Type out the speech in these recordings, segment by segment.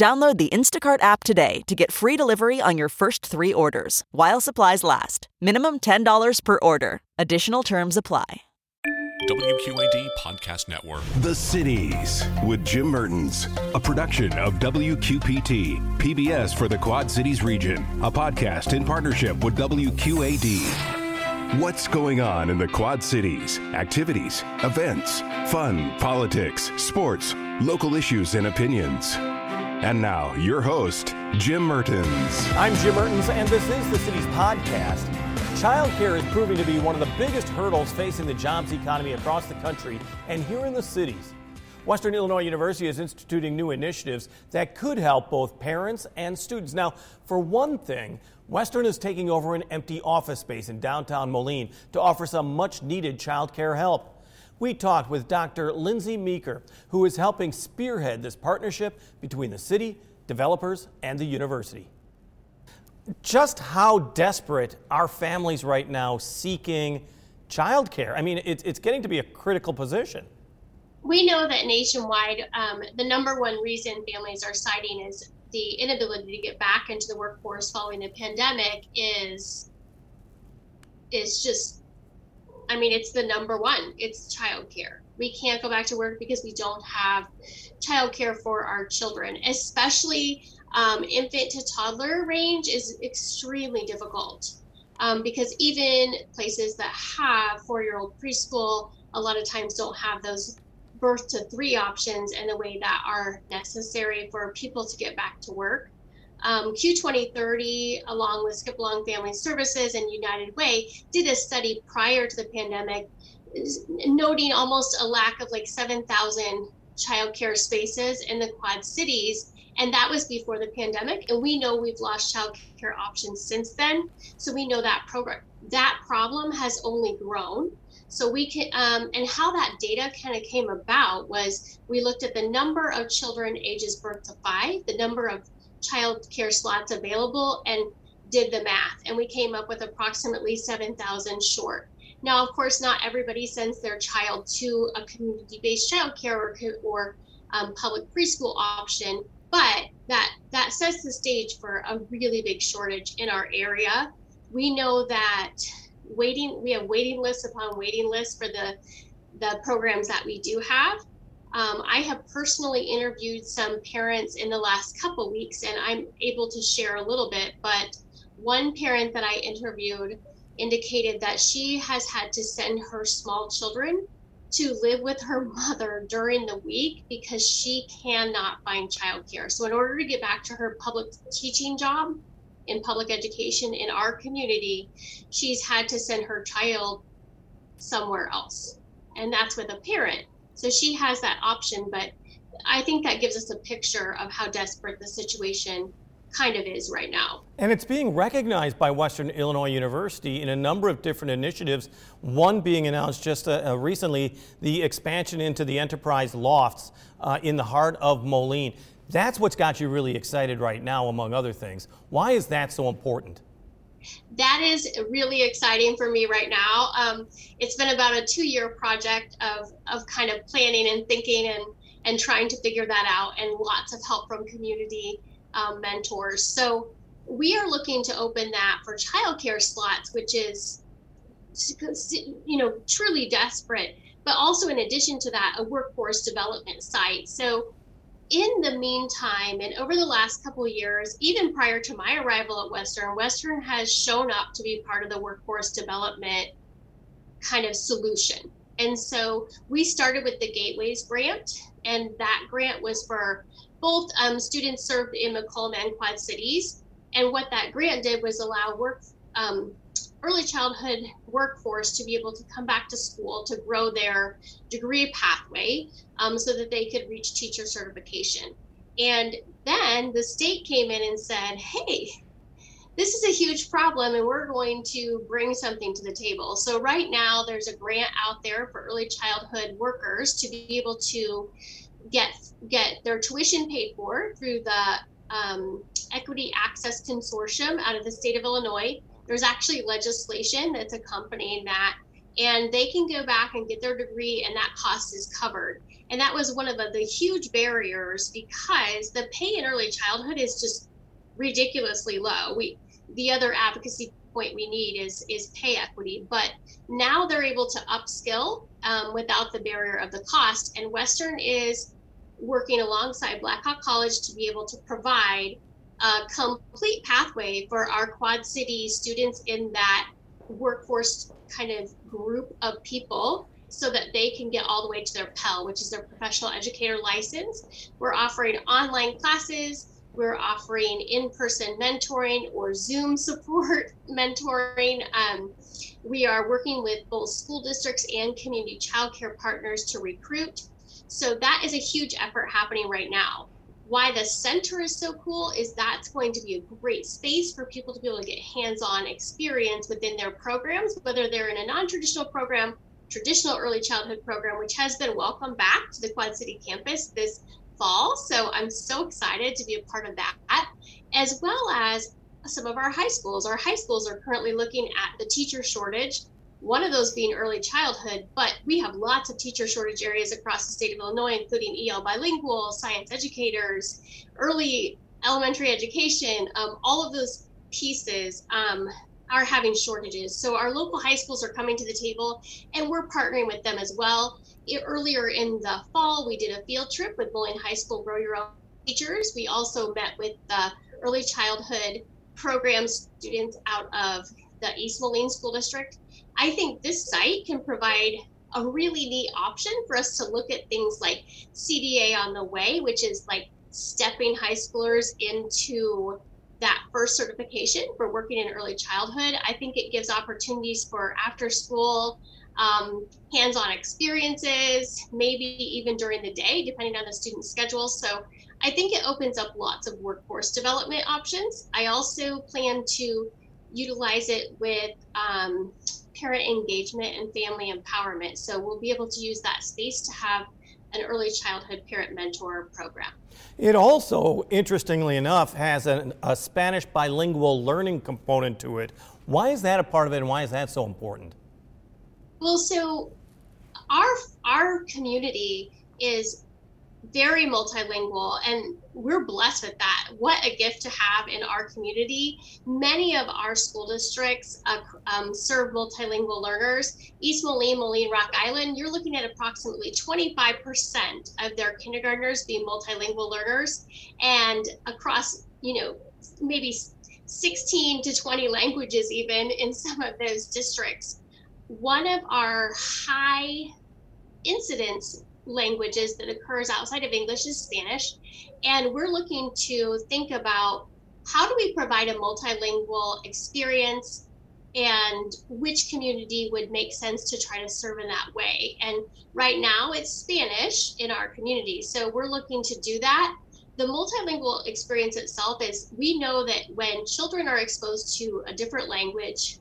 Download the Instacart app today to get free delivery on your first three orders while supplies last. Minimum $10 per order. Additional terms apply. WQAD Podcast Network. The Cities with Jim Mertens, a production of WQPT, PBS for the Quad Cities region, a podcast in partnership with WQAD. What's going on in the Quad Cities? Activities, events, fun, politics, sports, local issues, and opinions. And now, your host, Jim Mertens. I'm Jim Mertens, and this is the Cities podcast. Childcare is proving to be one of the biggest hurdles facing the jobs economy across the country and here in the cities. Western Illinois University is instituting new initiatives that could help both parents and students. Now, for one thing, Western is taking over an empty office space in downtown Moline to offer some much needed childcare help. We talked with Dr. Lindsay Meeker, who is helping spearhead this partnership between the city, developers, and the university. Just how desperate are families right now seeking childcare? I mean, it's, it's getting to be a critical position. We know that nationwide, um, the number one reason families are citing is the inability to get back into the workforce following the pandemic is is just I mean, it's the number one. It's childcare. We can't go back to work because we don't have childcare for our children, especially um, infant to toddler range is extremely difficult um, because even places that have four-year-old preschool a lot of times don't have those birth to three options in the way that are necessary for people to get back to work. Um, Q2030, along with Skip-a-Long Family Services and United Way, did a study prior to the pandemic, noting almost a lack of like 7,000 childcare spaces in the Quad Cities. And that was before the pandemic. And we know we've lost childcare options since then. So we know that program, that problem has only grown. So we can, um, and how that data kind of came about was we looked at the number of children ages birth to five, the number of child care slots available and did the math and we came up with approximately 7,000 short. Now, of course, not everybody sends their child to a community-based childcare or, or um, public preschool option, but that that sets the stage for a really big shortage in our area. We know that waiting we have waiting lists upon waiting lists for the the programs that we do have um, I have personally interviewed some parents in the last couple weeks, and I'm able to share a little bit. But one parent that I interviewed indicated that she has had to send her small children to live with her mother during the week because she cannot find childcare. So, in order to get back to her public teaching job in public education in our community, she's had to send her child somewhere else. And that's with a parent. So she has that option, but I think that gives us a picture of how desperate the situation kind of is right now. And it's being recognized by Western Illinois University in a number of different initiatives, one being announced just uh, uh, recently, the expansion into the enterprise lofts uh, in the heart of Moline. That's what's got you really excited right now, among other things. Why is that so important? That is really exciting for me right now. Um, it's been about a two year project of, of kind of planning and thinking and, and trying to figure that out, and lots of help from community um, mentors. So, we are looking to open that for childcare slots, which is, you know, truly desperate. But also, in addition to that, a workforce development site. So, in the meantime, and over the last couple years, even prior to my arrival at Western, Western has shown up to be part of the workforce development kind of solution. And so we started with the Gateways grant, and that grant was for both um, students served in Macomb and Quad Cities. And what that grant did was allow work um, early childhood workforce to be able to come back to school to grow their degree pathway um, so that they could reach teacher certification. And then the state came in and said, hey, this is a huge problem and we're going to bring something to the table. So, right now, there's a grant out there for early childhood workers to be able to get get their tuition paid for through the um, Equity Access Consortium out of the state of Illinois. There's actually legislation that's accompanying that, and they can go back and get their degree, and that cost is covered. And that was one of the, the huge barriers because the pay in early childhood is just ridiculously low. We the other advocacy point we need is is pay equity, but now they're able to upskill um, without the barrier of the cost. And Western is working alongside Blackhawk College to be able to provide a complete pathway for our Quad City students in that workforce kind of group of people so that they can get all the way to their PEL, which is their professional educator license. We're offering online classes. We're offering in person mentoring or Zoom support mentoring. Um, we are working with both school districts and community childcare partners to recruit. So that is a huge effort happening right now. Why the center is so cool is that's going to be a great space for people to be able to get hands on experience within their programs, whether they're in a non traditional program, traditional early childhood program, which has been welcomed back to the Quad City campus this fall. So I'm so excited to be a part of that, as well as some of our high schools. Our high schools are currently looking at the teacher shortage, one of those being early childhood, but we have lots of teacher shortage areas across the state of Illinois, including EL bilingual, science educators, early elementary education, um, all of those pieces. Um, are having shortages. So our local high schools are coming to the table and we're partnering with them as well. Earlier in the fall, we did a field trip with Moline High School Grow Your Own teachers. We also met with the early childhood program students out of the East Moline School District. I think this site can provide a really neat option for us to look at things like CDA on the way, which is like stepping high schoolers into that first certification for working in early childhood. I think it gives opportunities for after school um, hands on experiences, maybe even during the day, depending on the student's schedule. So I think it opens up lots of workforce development options. I also plan to utilize it with um, parent engagement and family empowerment. So we'll be able to use that space to have an early childhood parent mentor program. It also, interestingly enough, has an, a Spanish bilingual learning component to it. Why is that a part of it and why is that so important? Well, so our our community is very multilingual and we're blessed with that. What a gift to have in our community. Many of our school districts uh, um, serve multilingual learners. East moline moline rock island you're looking at approximately 25% of their kindergartners being multilingual learners. And across you know maybe 16 to 20 languages even in some of those districts. One of our high incidence languages that occurs outside of English is Spanish. And we're looking to think about how do we provide a multilingual experience and which community would make sense to try to serve in that way. And right now it's Spanish in our community. So we're looking to do that. The multilingual experience itself is we know that when children are exposed to a different language,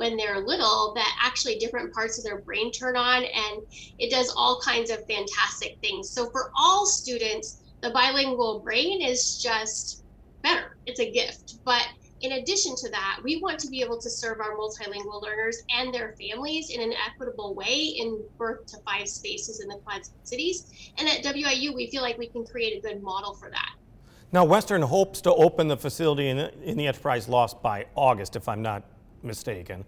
when they're little that actually different parts of their brain turn on and it does all kinds of fantastic things. So for all students, the bilingual brain is just better. It's a gift. But in addition to that, we want to be able to serve our multilingual learners and their families in an equitable way in birth to five spaces in the Quad Cities. And at WIU, we feel like we can create a good model for that. Now, Western hopes to open the facility in the, in the Enterprise Loft by August, if I'm not mistaken.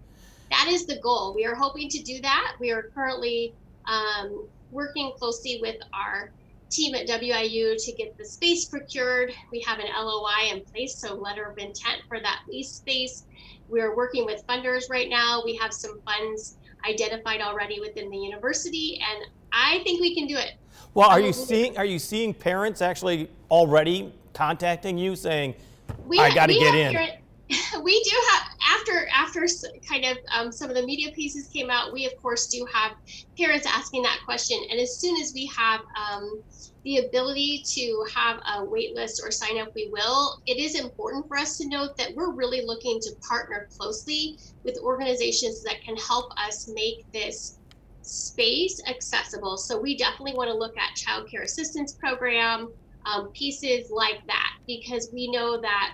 That is the goal. We are hoping to do that. We are currently um, working closely with our team at WIU to get the space procured. We have an LOI in place, so letter of intent for that lease space. We're working with funders right now. We have some funds identified already within the university, and I think we can do it. Well, are you seeing are you seeing parents actually already contacting you saying, we, "I got to get in"? Parent, we do have after after kind of um, some of the media pieces came out we of course do have parents asking that question. And as soon as we have um, the ability to have a wait list or sign up we will. It is important for us to note that we're really looking to partner closely with organizations that can help us make this space accessible. So we definitely want to look at child care assistance program um, pieces like that because we know that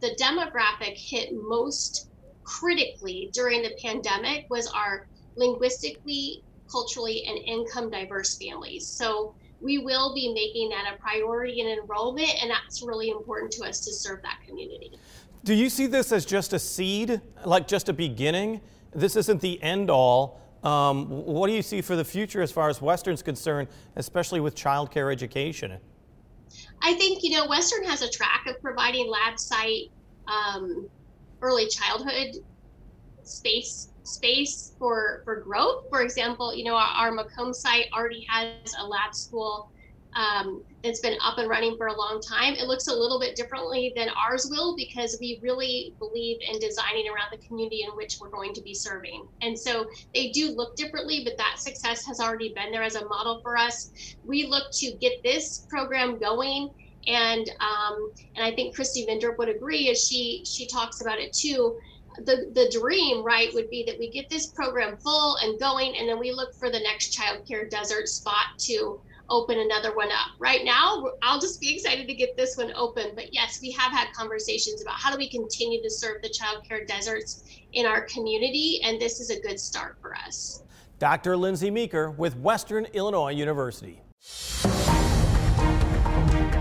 the demographic hit most critically during the pandemic was our linguistically, culturally, and income diverse families. So we will be making that a priority in enrollment, and that's really important to us to serve that community. Do you see this as just a seed, like just a beginning? This isn't the end all. Um, what do you see for the future as far as Western's concerned, especially with childcare education? I think you know Western has a track of providing lab site um, early childhood space space for for growth. For example, you know our, our Macomb site already has a lab school um, that's been up and running for a long time. It looks a little bit differently than ours will because we really believe in designing around the community in which we're going to be serving. And so they do look differently, but that success has already been there as a model for us. We look to get this program going and um, and I think Kristi Mindrup would agree as she she talks about it too. The the dream right would be that we get this program full and going, and then we look for the next child care desert spot to open another one up. Right now, I'll just be excited to get this one open. But yes, we have had conversations about how do we continue to serve the child care deserts in our community, and this is a good start for us. Dr. Lindsay Meeker with Western Illinois University.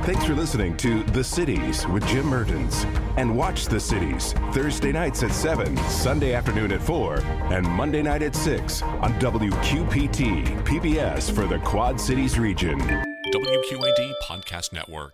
Thanks for listening to The Cities with Jim Mertens. And watch The Cities Thursday nights at 7, Sunday afternoon at 4, and Monday night at 6 on WQPT PBS for the Quad Cities region. WQAD Podcast Network.